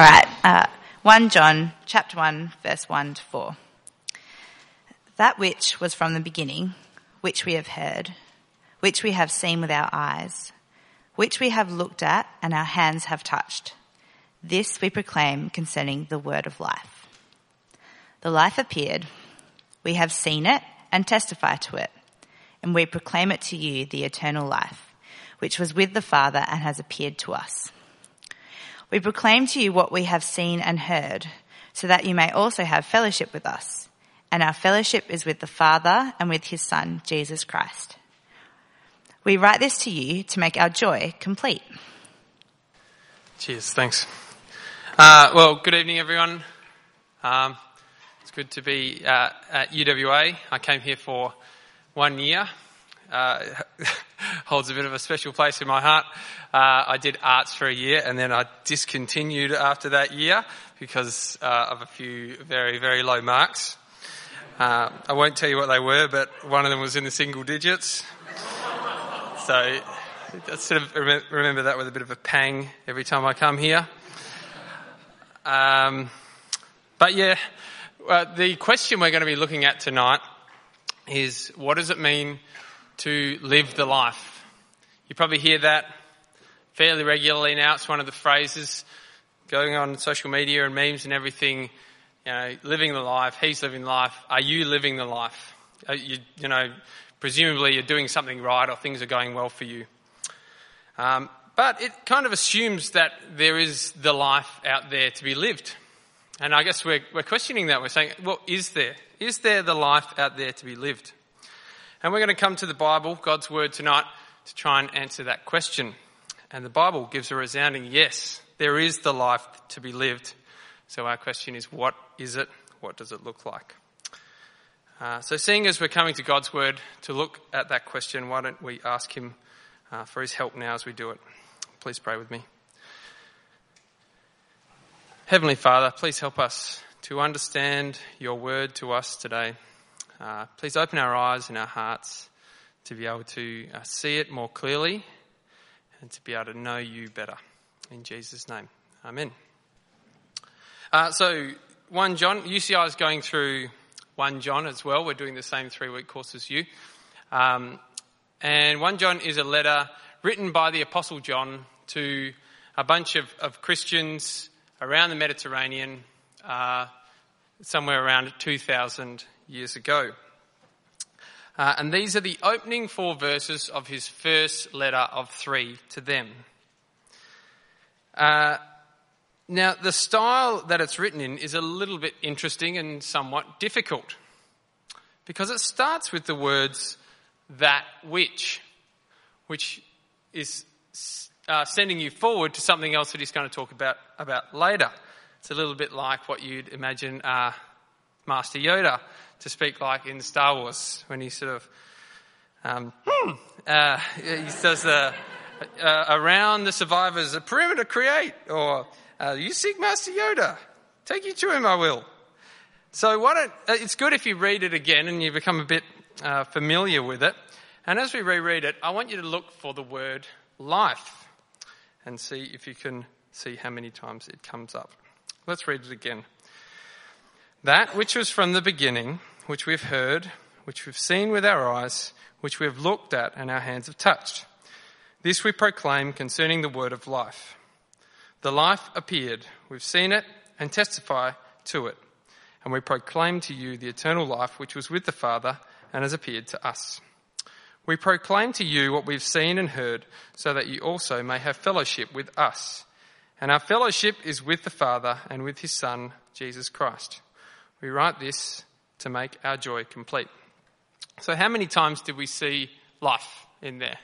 All right, uh, 1 John chapter 1 verse 1 to 4. That which was from the beginning, which we have heard, which we have seen with our eyes, which we have looked at and our hands have touched. This we proclaim concerning the word of life. The life appeared. We have seen it and testify to it. And we proclaim it to you, the eternal life, which was with the Father and has appeared to us. We proclaim to you what we have seen and heard, so that you may also have fellowship with us. And our fellowship is with the Father and with his Son, Jesus Christ. We write this to you to make our joy complete. Cheers, thanks. Uh, well, good evening, everyone. Um, it's good to be uh, at UWA. I came here for one year. Uh, holds a bit of a special place in my heart. Uh, I did arts for a year and then I discontinued after that year because uh, of a few very, very low marks. Uh, I won't tell you what they were, but one of them was in the single digits. so I sort of remember that with a bit of a pang every time I come here. Um, but yeah, uh, the question we're going to be looking at tonight is what does it mean to live the life? You probably hear that fairly regularly now. It's one of the phrases going on social media and memes and everything. You know, living the life. He's living life. Are you living the life? You, you, know, presumably you're doing something right or things are going well for you. Um, but it kind of assumes that there is the life out there to be lived. And I guess we're, we're questioning that. We're saying, well, is there? Is there the life out there to be lived? And we're going to come to the Bible, God's Word tonight, to try and answer that question. And the Bible gives a resounding yes, there is the life to be lived. So our question is, what is it? What does it look like? Uh, so seeing as we're coming to God's Word to look at that question, why don't we ask Him uh, for His help now as we do it? Please pray with me. Heavenly Father, please help us to understand your word to us today. Uh, please open our eyes and our hearts to be able to uh, see it more clearly and to be able to know you better. In Jesus' name, Amen. Uh, so, 1 John, UCI is going through 1 John as well. We're doing the same three week course as you. Um, and 1 John is a letter written by the Apostle John to a bunch of, of Christians around the Mediterranean, uh, somewhere around 2,000 years ago. Uh, and these are the opening four verses of his first letter of three to them. Uh, now, the style that it's written in is a little bit interesting and somewhat difficult because it starts with the words that which, which is uh, sending you forward to something else that he's going to talk about, about later. It's a little bit like what you'd imagine uh, Master Yoda to speak like in Star Wars when he sort of um, hmm, uh, he says uh, uh, around the survivors a perimeter create or uh, you seek Master Yoda take you to him I will. So why don't uh, it's good if you read it again and you become a bit uh, familiar with it. And as we reread it I want you to look for the word life and see if you can see how many times it comes up. Let's read it again. That which was from the beginning which we've heard, which we've seen with our eyes, which we have looked at and our hands have touched. This we proclaim concerning the word of life. The life appeared. We've seen it and testify to it. And we proclaim to you the eternal life which was with the Father and has appeared to us. We proclaim to you what we've seen and heard so that you also may have fellowship with us. And our fellowship is with the Father and with his Son, Jesus Christ. We write this to make our joy complete. So, how many times did we see life in there?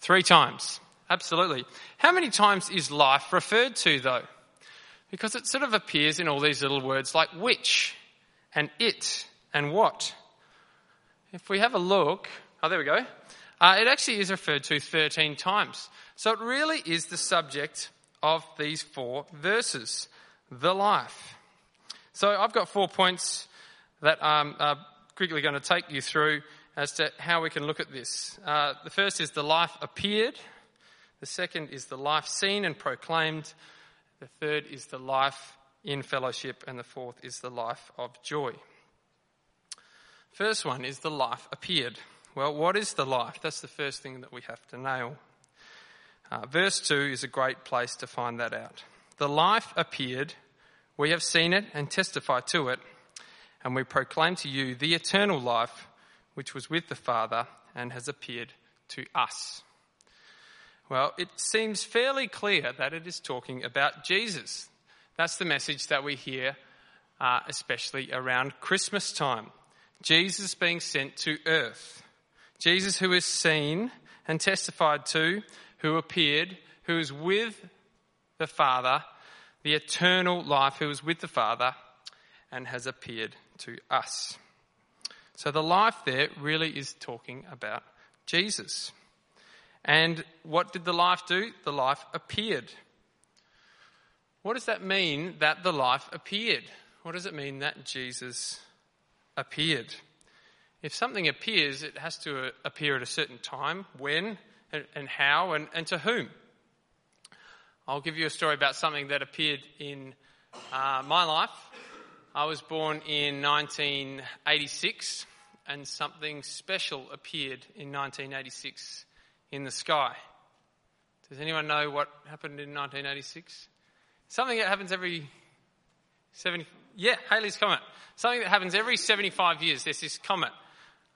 Three times. Absolutely. How many times is life referred to, though? Because it sort of appears in all these little words like which and it and what. If we have a look, oh, there we go. Uh, it actually is referred to 13 times. So it really is the subject of these four verses the life. So I've got four points that I'm uh, quickly going to take you through as to how we can look at this. Uh, the first is the life appeared. The second is the life seen and proclaimed. The third is the life in fellowship. And the fourth is the life of joy. First one is the life appeared. Well, what is the life? That's the first thing that we have to nail. Uh, verse 2 is a great place to find that out. The life appeared, we have seen it and testify to it, and we proclaim to you the eternal life which was with the Father and has appeared to us. Well, it seems fairly clear that it is talking about Jesus. That's the message that we hear, uh, especially around Christmas time. Jesus being sent to earth. Jesus who is seen and testified to, who appeared, who is with the Father, the eternal life, who is with the Father and has appeared to us. So the life there really is talking about Jesus. And what did the life do? The life appeared. What does that mean that the life appeared? What does it mean that Jesus appeared? If something appears, it has to appear at a certain time, when and, how and, and to whom. I'll give you a story about something that appeared in uh, my life. I was born in 1986 and something special appeared in 1986 in the sky. Does anyone know what happened in 1986? Something that happens every 70, yeah, Halley's Comet. Something that happens every 75 years. There's this comet.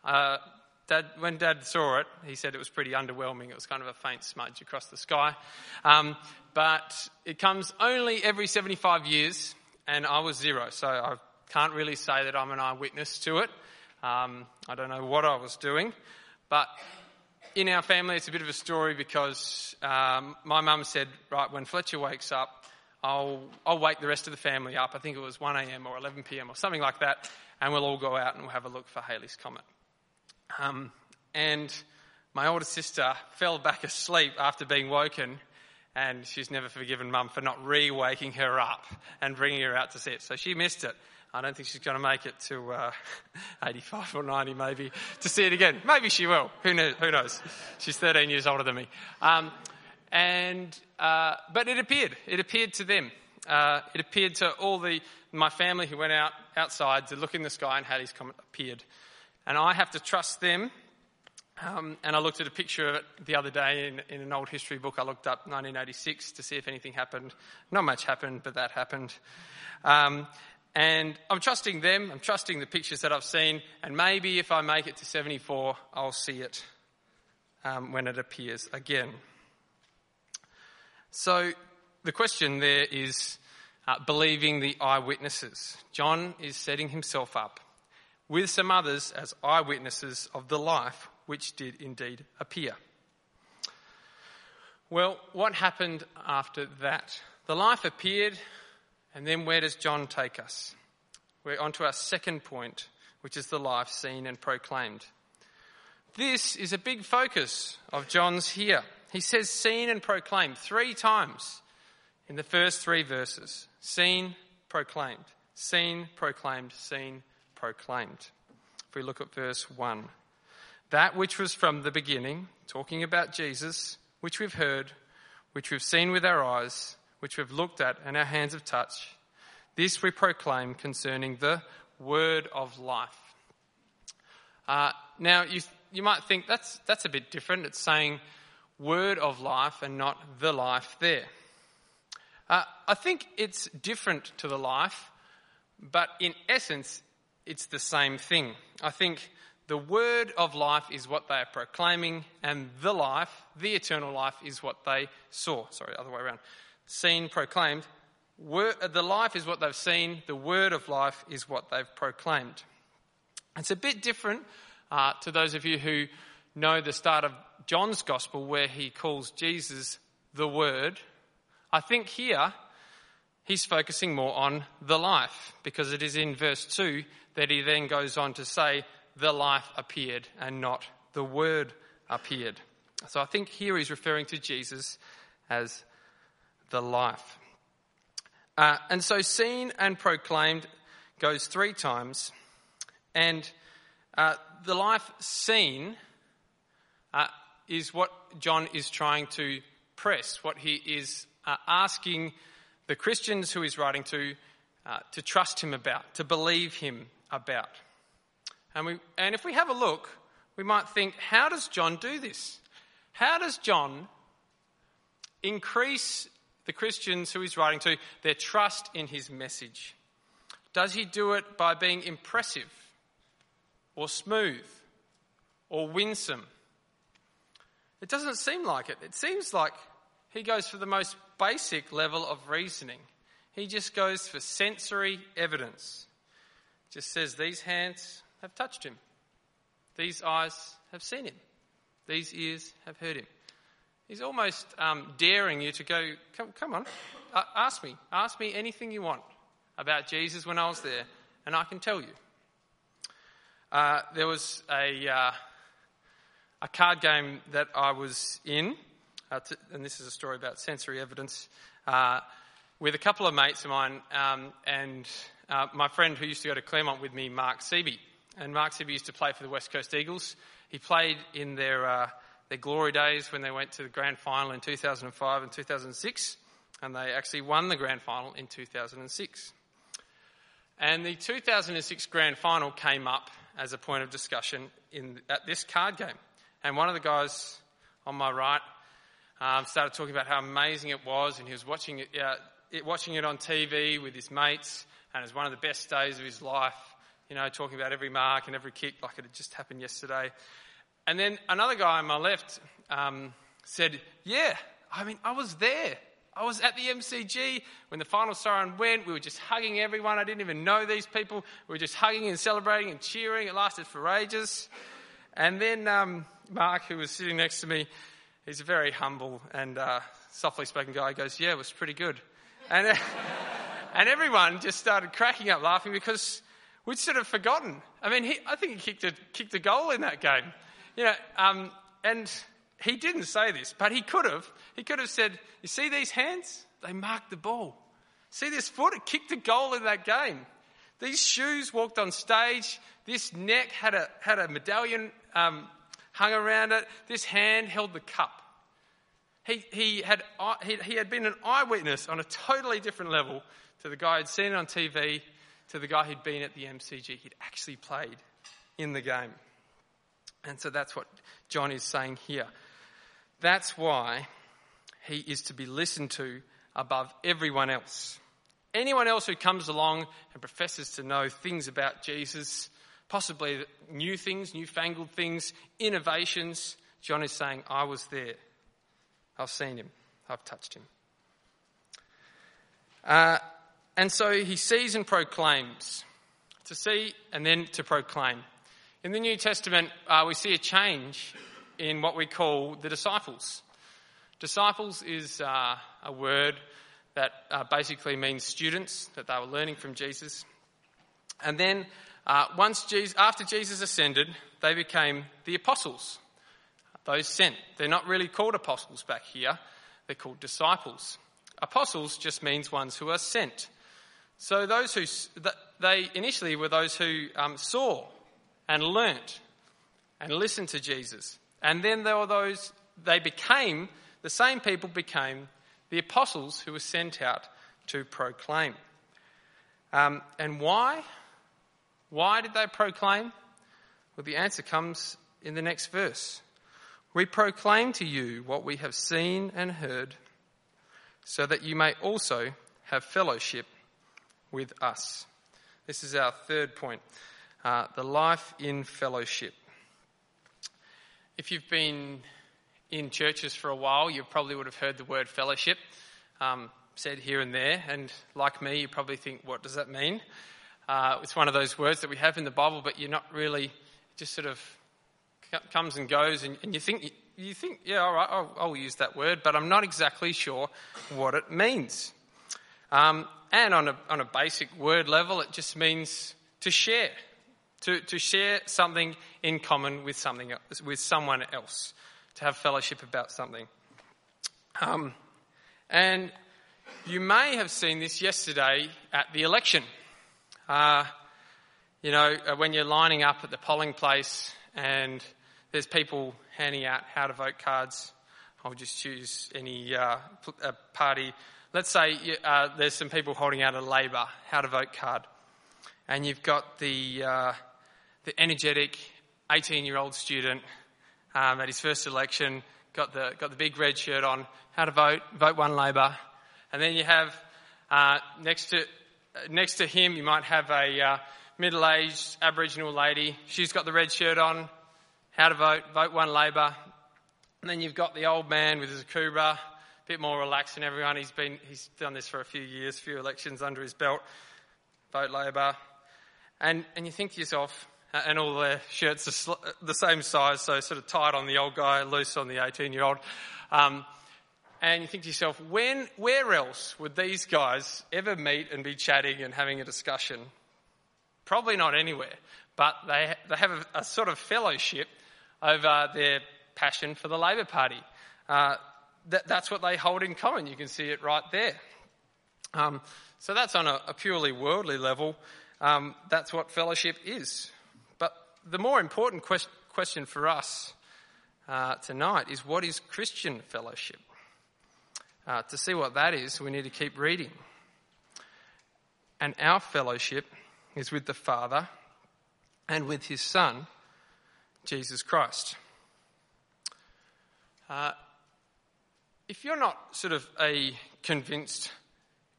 Uh, Dad, when Dad saw it, he said it was pretty underwhelming. It was kind of a faint smudge across the sky. Um, but it comes only every 75 years, and I was zero, so I can't really say that I'm an eyewitness to it. Um, I don't know what I was doing, but in our family, it's a bit of a story because um, my mum said, right, when Fletcher wakes up, I'll, I'll wake the rest of the family up. I think it was 1 a.m. or 11 p.m. or something like that, and we'll all go out and we'll have a look for Halley's Comet. Um, and my older sister fell back asleep after being woken, and she's never forgiven mum for not re waking her up and bringing her out to see it. So she missed it. I don't think she's going to make it to uh, 85 or 90 maybe to see it again. Maybe she will. Who knows? Who knows? She's 13 years older than me. Um, and, uh, but it appeared. It appeared to them. Uh, it appeared to all the, my family who went out outside to look in the sky and Halley's Comet appeared. And I have to trust them. Um, and I looked at a picture of it the other day in, in an old history book. I looked up 1986 to see if anything happened. Not much happened, but that happened. Um, and I'm trusting them, I'm trusting the pictures that I've seen, and maybe if I make it to 74, I'll see it um, when it appears again. So the question there is uh, believing the eyewitnesses. John is setting himself up with some others as eyewitnesses of the life which did indeed appear. Well, what happened after that? The life appeared, and then where does John take us? We're on to our second point, which is the life seen and proclaimed. This is a big focus of John's here. He says seen and proclaimed three times in the first three verses. Seen, proclaimed. Seen, proclaimed, seen, proclaimed. If we look at verse 1. That which was from the beginning, talking about Jesus, which we've heard, which we've seen with our eyes, which we've looked at and our hands have touched, this we proclaim concerning the word of life. Uh, now, you, you might think that's, that's a bit different. It's saying word of life and not the life there. Uh, I think it's different to the life, but in essence, it's the same thing. I think the word of life is what they are proclaiming, and the life, the eternal life, is what they saw. Sorry, other way around seen, proclaimed. Word, the life is what they've seen, the word of life is what they've proclaimed. It's a bit different uh, to those of you who know the start of John's gospel where he calls Jesus the Word. I think here he's focusing more on the life because it is in verse 2 that he then goes on to say, the life appeared and not the Word appeared. So I think here he's referring to Jesus as the life. Uh, and so seen and proclaimed goes three times. And uh, the life seen uh, is what John is trying to press, what he is uh, asking the Christians who he's writing to uh, to trust him about, to believe him about. And, we, and if we have a look, we might think, how does John do this? How does John increase the Christians who he's writing to their trust in his message? Does he do it by being impressive or smooth or winsome? It doesn't seem like it. It seems like he goes for the most basic level of reasoning. He just goes for sensory evidence. Just says, These hands have touched him. These eyes have seen him. These ears have heard him. He's almost um, daring you to go, come, come on, uh, ask me. Ask me anything you want about Jesus when I was there, and I can tell you. Uh, there was a, uh, a card game that I was in, uh, to, and this is a story about sensory evidence, uh, with a couple of mates of mine, um, and uh, my friend who used to go to Claremont with me, Mark Seaby. And Mark Seaby used to play for the West Coast Eagles. He played in their, uh, their glory days when they went to the grand final in 2005 and 2006, and they actually won the grand final in 2006. And the 2006 grand final came up as a point of discussion in, at this card game. And one of the guys on my right um, started talking about how amazing it was, and he was watching it, uh, it, watching it on TV with his mates, and it was one of the best days of his life, you know, talking about every mark and every kick like it had just happened yesterday. And then another guy on my left um, said, Yeah, I mean, I was there. I was at the MCG when the final siren went. We were just hugging everyone. I didn't even know these people. We were just hugging and celebrating and cheering. It lasted for ages. And then um, Mark, who was sitting next to me, he's a very humble and uh, softly spoken guy, goes, Yeah, it was pretty good. And, and everyone just started cracking up laughing because we'd sort of forgotten. I mean, he, I think he kicked a, kicked a goal in that game. You know, um, and he didn't say this, but he could have. He could have said, You see these hands? They marked the ball. See this foot? It kicked a goal in that game. These shoes walked on stage. This neck had a, had a medallion um, hung around it. This hand held the cup. He, he, had, he, he had been an eyewitness on a totally different level to the guy who'd seen it on TV, to the guy who'd been at the MCG. He'd actually played in the game. And so that's what John is saying here. That's why he is to be listened to above everyone else. Anyone else who comes along and professes to know things about Jesus, possibly new things, newfangled things, innovations, John is saying, I was there. I've seen him, I've touched him. Uh, and so he sees and proclaims. To see and then to proclaim. In the New Testament, uh, we see a change in what we call the disciples. Disciples is uh, a word that uh, basically means students, that they were learning from Jesus. And then, uh, once Jesus, after Jesus ascended, they became the apostles those sent. They're not really called apostles back here, they're called disciples. Apostles just means ones who are sent. So those who, they initially were those who um, saw and learnt and listened to Jesus. And then there were those, they became, the same people became the apostles who were sent out to proclaim. Um, and why? Why did they proclaim? Well, the answer comes in the next verse. We proclaim to you what we have seen and heard, so that you may also have fellowship with us. This is our third point uh, the life in fellowship. If you've been in churches for a while, you probably would have heard the word fellowship um, said here and there, and like me, you probably think, what does that mean? Uh, it's one of those words that we have in the Bible, but you're not really just sort of comes and goes, and, and you think, you think, yeah, all right, I'll, I'll, use that word, but I'm not exactly sure what it means. Um, and on a, on a basic word level, it just means to share, to, to share something in common with something with someone else, to have fellowship about something. Um, and you may have seen this yesterday at the election. Uh, you know, uh, when you're lining up at the polling place and there's people handing out how to vote cards. I'll just choose any uh, party let's say uh, there's some people holding out a Labor how to vote card, and you've got the uh, the energetic 18 year old student um, at his first election, got the got the big red shirt on, how to vote, vote one Labor, and then you have uh, next to next to him you might have a uh, middle aged Aboriginal lady. She's got the red shirt on, how to vote, vote one Labor, and then you've got the old man with his Akubra bit more relaxed than everyone. He's been he's done this for a few years, few elections under his belt. Vote Labor, and and you think to yourself, and all their shirts are sl- the same size, so sort of tight on the old guy, loose on the 18 year old. Um, and you think to yourself, when, where else would these guys ever meet and be chatting and having a discussion? Probably not anywhere, but they, they have a, a sort of fellowship over their passion for the Labor Party. Uh, that, that's what they hold in common. You can see it right there. Um, so that's on a, a purely worldly level. Um, that's what fellowship is. But the more important quest- question for us uh, tonight is what is Christian fellowship? Uh, to see what that is, we need to keep reading. And our fellowship is with the Father and with His Son, Jesus Christ. Uh, if you're not sort of a convinced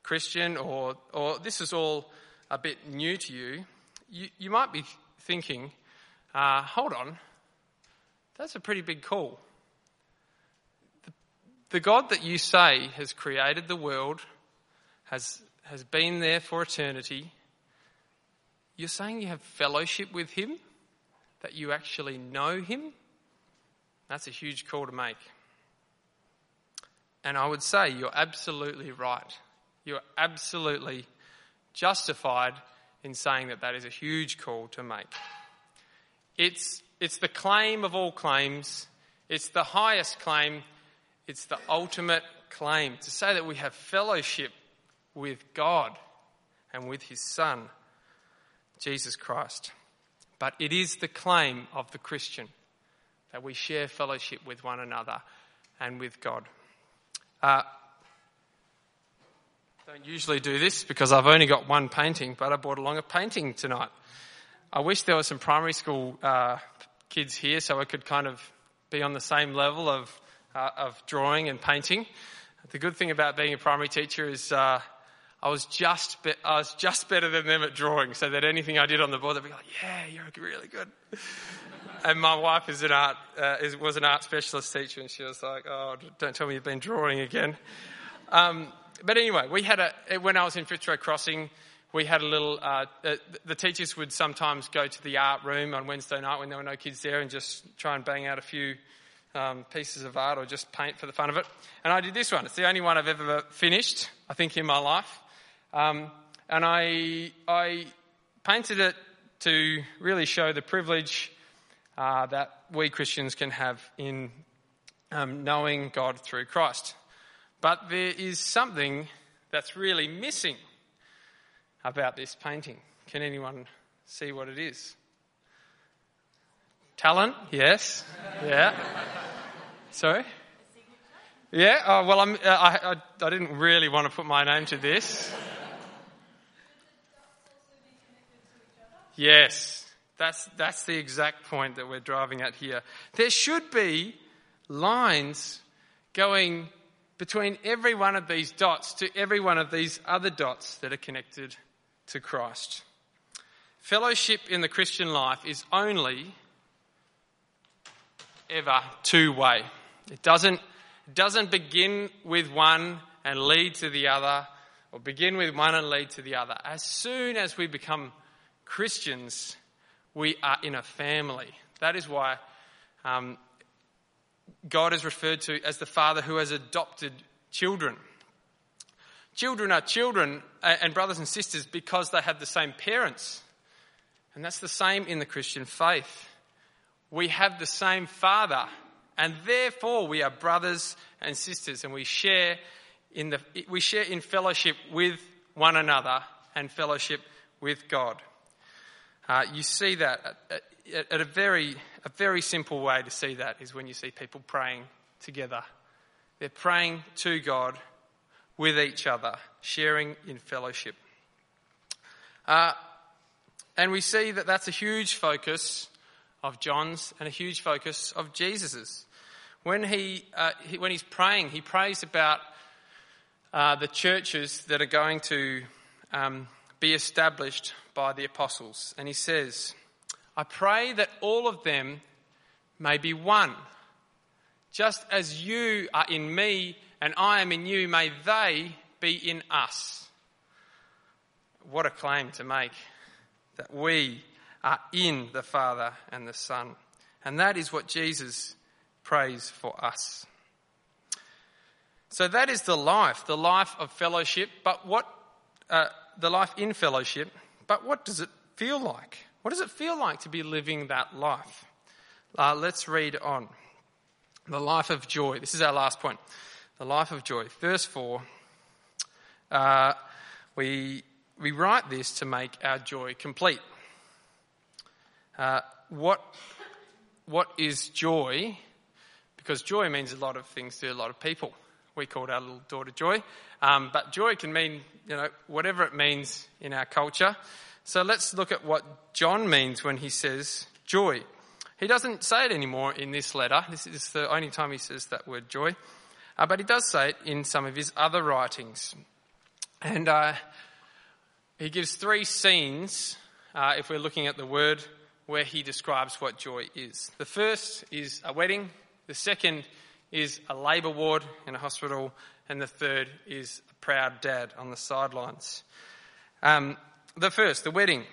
Christian or, or this is all a bit new to you, you, you might be thinking, uh, hold on, that's a pretty big call. The, the God that you say has created the world, has, has been there for eternity, you're saying you have fellowship with Him? That you actually know Him? That's a huge call to make. And I would say you're absolutely right. You're absolutely justified in saying that that is a huge call to make. It's, it's the claim of all claims. It's the highest claim. It's the ultimate claim to say that we have fellowship with God and with His Son, Jesus Christ. But it is the claim of the Christian that we share fellowship with one another and with God. Uh, don't usually do this because I've only got one painting, but I brought along a painting tonight. I wish there were some primary school uh, kids here so I could kind of be on the same level of, uh, of drawing and painting. The good thing about being a primary teacher is uh, I was just be- I was just better than them at drawing, so that anything I did on the board, they'd be like, "Yeah, you're really good." and my wife is an art, uh, is, was an art specialist teacher, and she was like, "Oh, don't tell me you've been drawing again." Um, but anyway, we had a when I was in Fitzroy Crossing, we had a little. Uh, uh, the teachers would sometimes go to the art room on Wednesday night when there were no kids there, and just try and bang out a few um, pieces of art or just paint for the fun of it. And I did this one. It's the only one I've ever finished, I think, in my life. Um, and I I painted it to really show the privilege uh, that we Christians can have in um, knowing God through Christ. But there is something that's really missing about this painting. Can anyone see what it is? Talent? Yes. Yeah. Sorry? Yeah. Oh, well, uh, I, I, I didn't really want to put my name to this. Yes. That's, that's the exact point that we're driving at here. There should be lines going between every one of these dots to every one of these other dots that are connected to Christ. Fellowship in the Christian life is only ever two way. It doesn't, doesn't begin with one and lead to the other, or begin with one and lead to the other. As soon as we become Christians, we are in a family. That is why um, God is referred to as the Father who has adopted children. Children are children and brothers and sisters because they have the same parents. And that's the same in the Christian faith. We have the same Father, and therefore we are brothers and sisters, and we share in, the, we share in fellowship with one another and fellowship with God. Uh, you see that at, at, at, a very, a very simple way to see that is when you see people praying together. They're praying to God with each other, sharing in fellowship. Uh, and we see that that's a huge focus of John's and a huge focus of Jesus's. When, he, uh, he when he's praying, he prays about uh, the churches that are going to um, be established by the apostles. And he says, I pray that all of them may be one. Just as you are in me and I am in you, may they be in us. What a claim to make that we are in the Father and the Son. And that is what Jesus prays for us. So that is the life, the life of fellowship, but what, uh, the life in fellowship, but what does it feel like? What does it feel like to be living that life? Uh, let's read on. The life of joy. This is our last point. The life of joy. Verse 4. Uh, we, we write this to make our joy complete. Uh, what, what is joy? Because joy means a lot of things to a lot of people. We called our little daughter Joy. Um, but joy can mean, you know, whatever it means in our culture. So let's look at what John means when he says joy. He doesn't say it anymore in this letter. This is the only time he says that word joy. Uh, but he does say it in some of his other writings. And uh, he gives three scenes, uh, if we're looking at the word, where he describes what joy is. The first is a wedding, the second is a labour ward in a hospital, and the third is a proud dad on the sidelines. Um, the first, the wedding.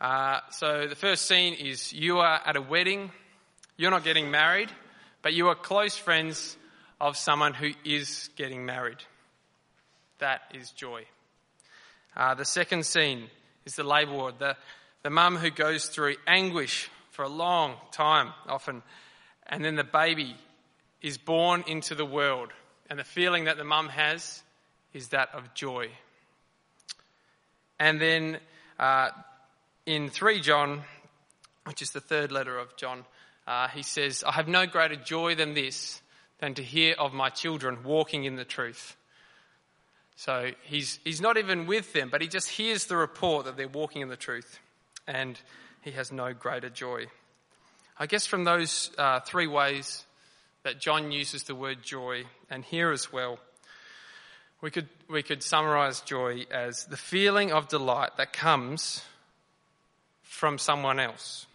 Uh, so the first scene is you are at a wedding, you're not getting married, but you are close friends of someone who is getting married. That is joy. Uh, the second scene is the labour ward, the, the mum who goes through anguish for a long time, often, and then the baby is born into the world, and the feeling that the mum has is that of joy. And then uh, in 3 John, which is the third letter of John, uh, he says, I have no greater joy than this, than to hear of my children walking in the truth. So he's, he's not even with them, but he just hears the report that they're walking in the truth, and he has no greater joy. I guess from those uh, three ways that John uses the word joy, and here as well, we could, we could summarize joy as the feeling of delight that comes from someone else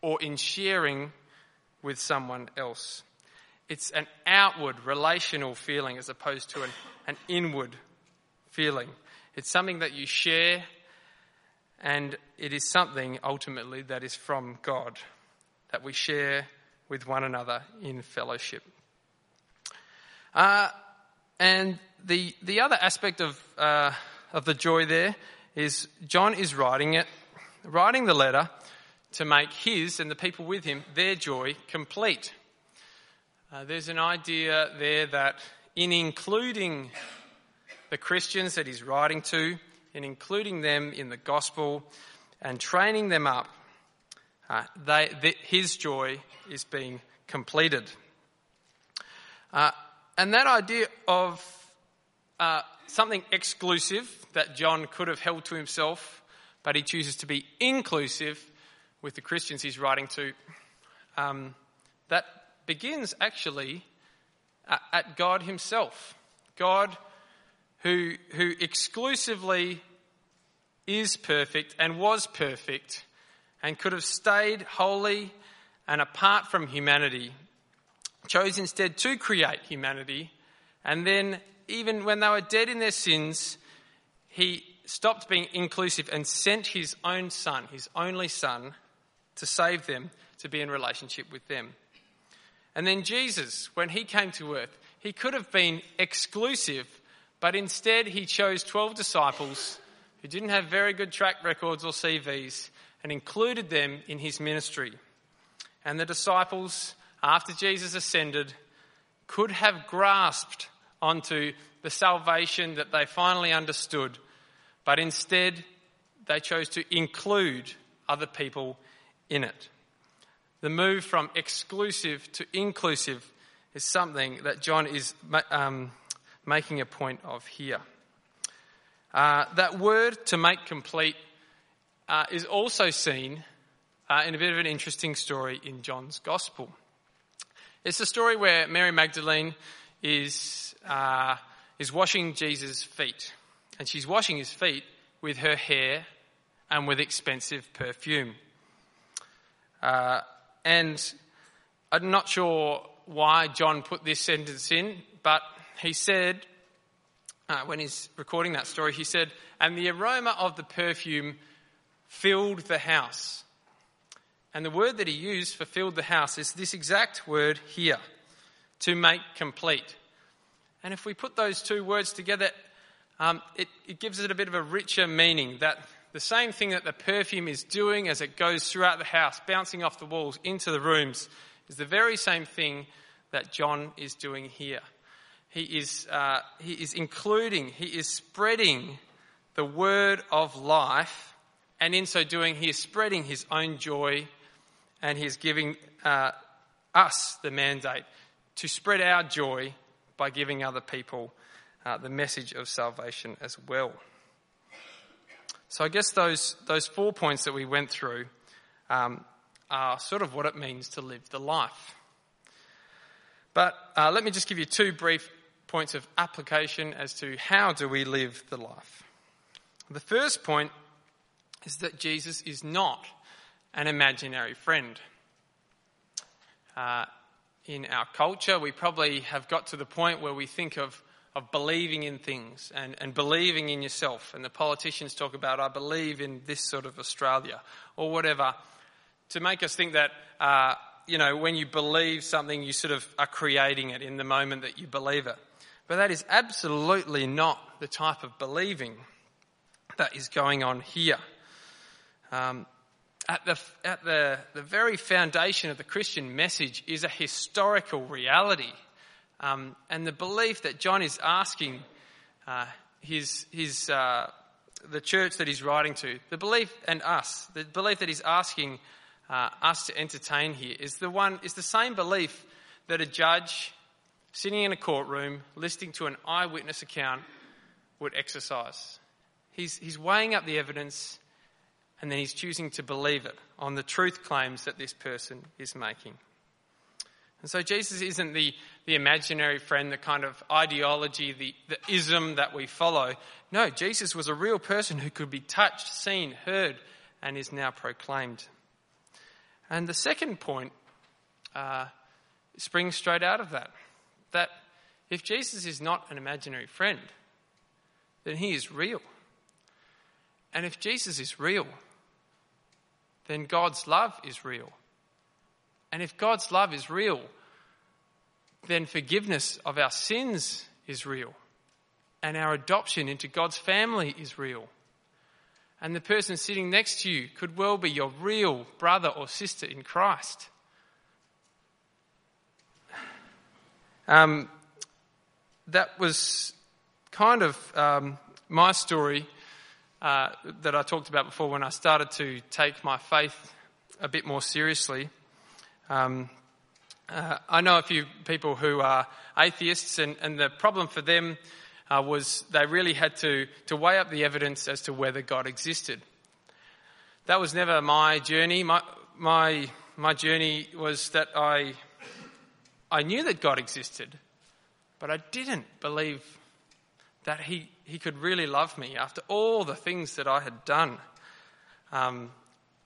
or in sharing with someone else. It's an outward relational feeling as opposed to an, an inward feeling. It's something that you share, and it is something ultimately that is from God that we share with one another in fellowship. Uh, and the, the other aspect of, uh, of the joy there is John is writing it, writing the letter to make his and the people with him, their joy complete. Uh, there's an idea there that in including the Christians that he's writing to, in including them in the gospel and training them up, uh, they, the, his joy is being completed. Uh, and that idea of uh, something exclusive that John could have held to himself, but he chooses to be inclusive with the Christians he's writing to, um, that begins actually at, at God Himself. God who, who exclusively is perfect and was perfect and could have stayed holy and apart from humanity, chose instead to create humanity. And then, even when they were dead in their sins, he stopped being inclusive and sent his own son, his only son, to save them, to be in relationship with them. And then Jesus, when he came to earth, he could have been exclusive, but instead he chose 12 disciples who didn't have very good track records or CVs and included them in his ministry. And the disciples, after Jesus ascended, could have grasped onto the salvation that they finally understood, but instead they chose to include other people in it. The move from exclusive to inclusive is something that John is um, making a point of here. Uh, that word to make complete uh, is also seen uh, in a bit of an interesting story in John's Gospel. It's a story where Mary Magdalene is, uh, is washing Jesus' feet. And she's washing his feet with her hair and with expensive perfume. Uh, and I'm not sure why John put this sentence in, but he said, uh, when he's recording that story, he said, and the aroma of the perfume filled the house. And the word that he used for filled the house is this exact word here, to make complete. And if we put those two words together, um, it, it gives it a bit of a richer meaning that the same thing that the perfume is doing as it goes throughout the house, bouncing off the walls into the rooms, is the very same thing that John is doing here. He is, uh, he is including, he is spreading the word of life, and in so doing, he is spreading his own joy, and he is giving uh, us the mandate to spread our joy by giving other people uh, the message of salvation as well. So I guess those, those four points that we went through um, are sort of what it means to live the life. But uh, let me just give you two brief points of application as to how do we live the life. The first point is that Jesus is not an imaginary friend. Uh, in our culture, we probably have got to the point where we think of, of believing in things and, and believing in yourself. And the politicians talk about, I believe in this sort of Australia or whatever, to make us think that, uh, you know, when you believe something, you sort of are creating it in the moment that you believe it. But that is absolutely not the type of believing that is going on here. Um, at the, at the, the very foundation of the Christian message is a historical reality. Um, and the belief that John is asking uh, his, his, uh, the church that he's writing to, the belief, and us, the belief that he's asking uh, us to entertain here is the one, is the same belief that a judge sitting in a courtroom listening to an eyewitness account would exercise. He's, he's weighing up the evidence and then he's choosing to believe it on the truth claims that this person is making. And so Jesus isn't the, the imaginary friend, the kind of ideology, the, the ism that we follow. No, Jesus was a real person who could be touched, seen, heard, and is now proclaimed. And the second point uh, springs straight out of that that if Jesus is not an imaginary friend, then he is real. And if Jesus is real, then God's love is real. And if God's love is real, then forgiveness of our sins is real. And our adoption into God's family is real. And the person sitting next to you could well be your real brother or sister in Christ. Um, that was kind of um, my story uh, that I talked about before when I started to take my faith a bit more seriously. Um, uh, I know a few people who are atheists, and, and the problem for them uh, was they really had to, to weigh up the evidence as to whether God existed. That was never my journey. My, my, my journey was that I, I knew that God existed, but I didn't believe that he, he could really love me after all the things that I had done. Um,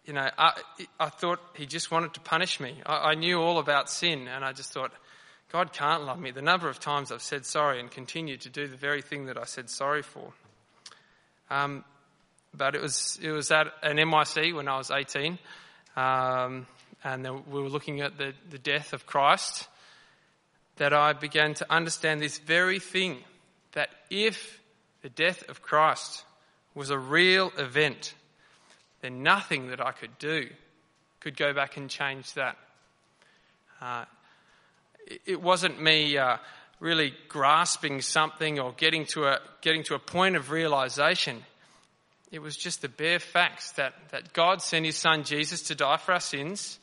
you know, I, I thought he just wanted to punish me. I, I knew all about sin, and I just thought, God can't love me. The number of times I've said sorry and continued to do the very thing that I said sorry for. Um, but it was it was at an NYC when I was 18, um, and we were looking at the, the death of Christ. That I began to understand this very thing that if the death of Christ was a real event, then nothing that I could do could go back and change that. Uh, it wasn't me uh, really grasping something or getting to a getting to a point of realization. It was just the bare facts that, that God sent his son Jesus to die for our sins,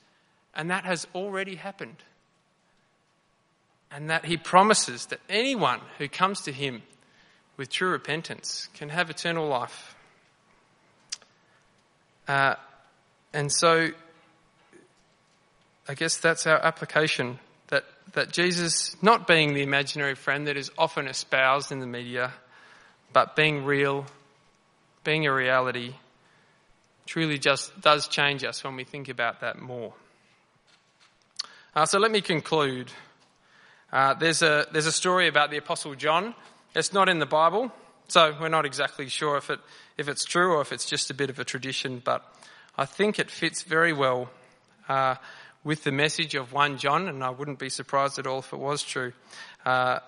and that has already happened. and that he promises that anyone who comes to him with true repentance can have eternal life. Uh, and so, I guess that's our application that, that Jesus, not being the imaginary friend that is often espoused in the media, but being real, being a reality, truly just does change us when we think about that more. Uh, so let me conclude. Uh, there's a there's a story about the Apostle John. It's not in the Bible, so we're not exactly sure if it if it's true or if it's just a bit of a tradition. But I think it fits very well uh, with the message of one John, and I wouldn't be surprised at all if it was true. Uh,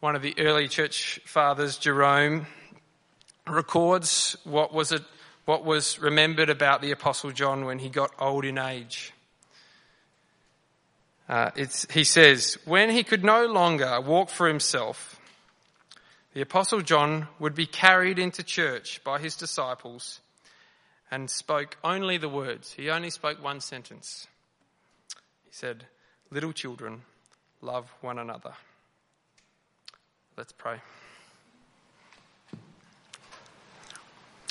one of the early church fathers, Jerome, records what was it what was remembered about the Apostle John when he got old in age. Uh, he says, when he could no longer walk for himself, the Apostle John would be carried into church by his disciples and spoke only the words. He only spoke one sentence. He said, Little children, love one another. Let's pray.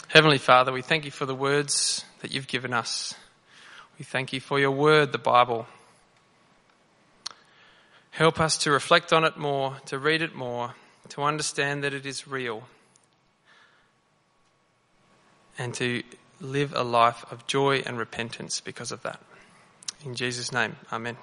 Heavenly Father, we thank you for the words that you've given us. We thank you for your word, the Bible. Help us to reflect on it more, to read it more, to understand that it is real, and to live a life of joy and repentance because of that. In Jesus' name, Amen.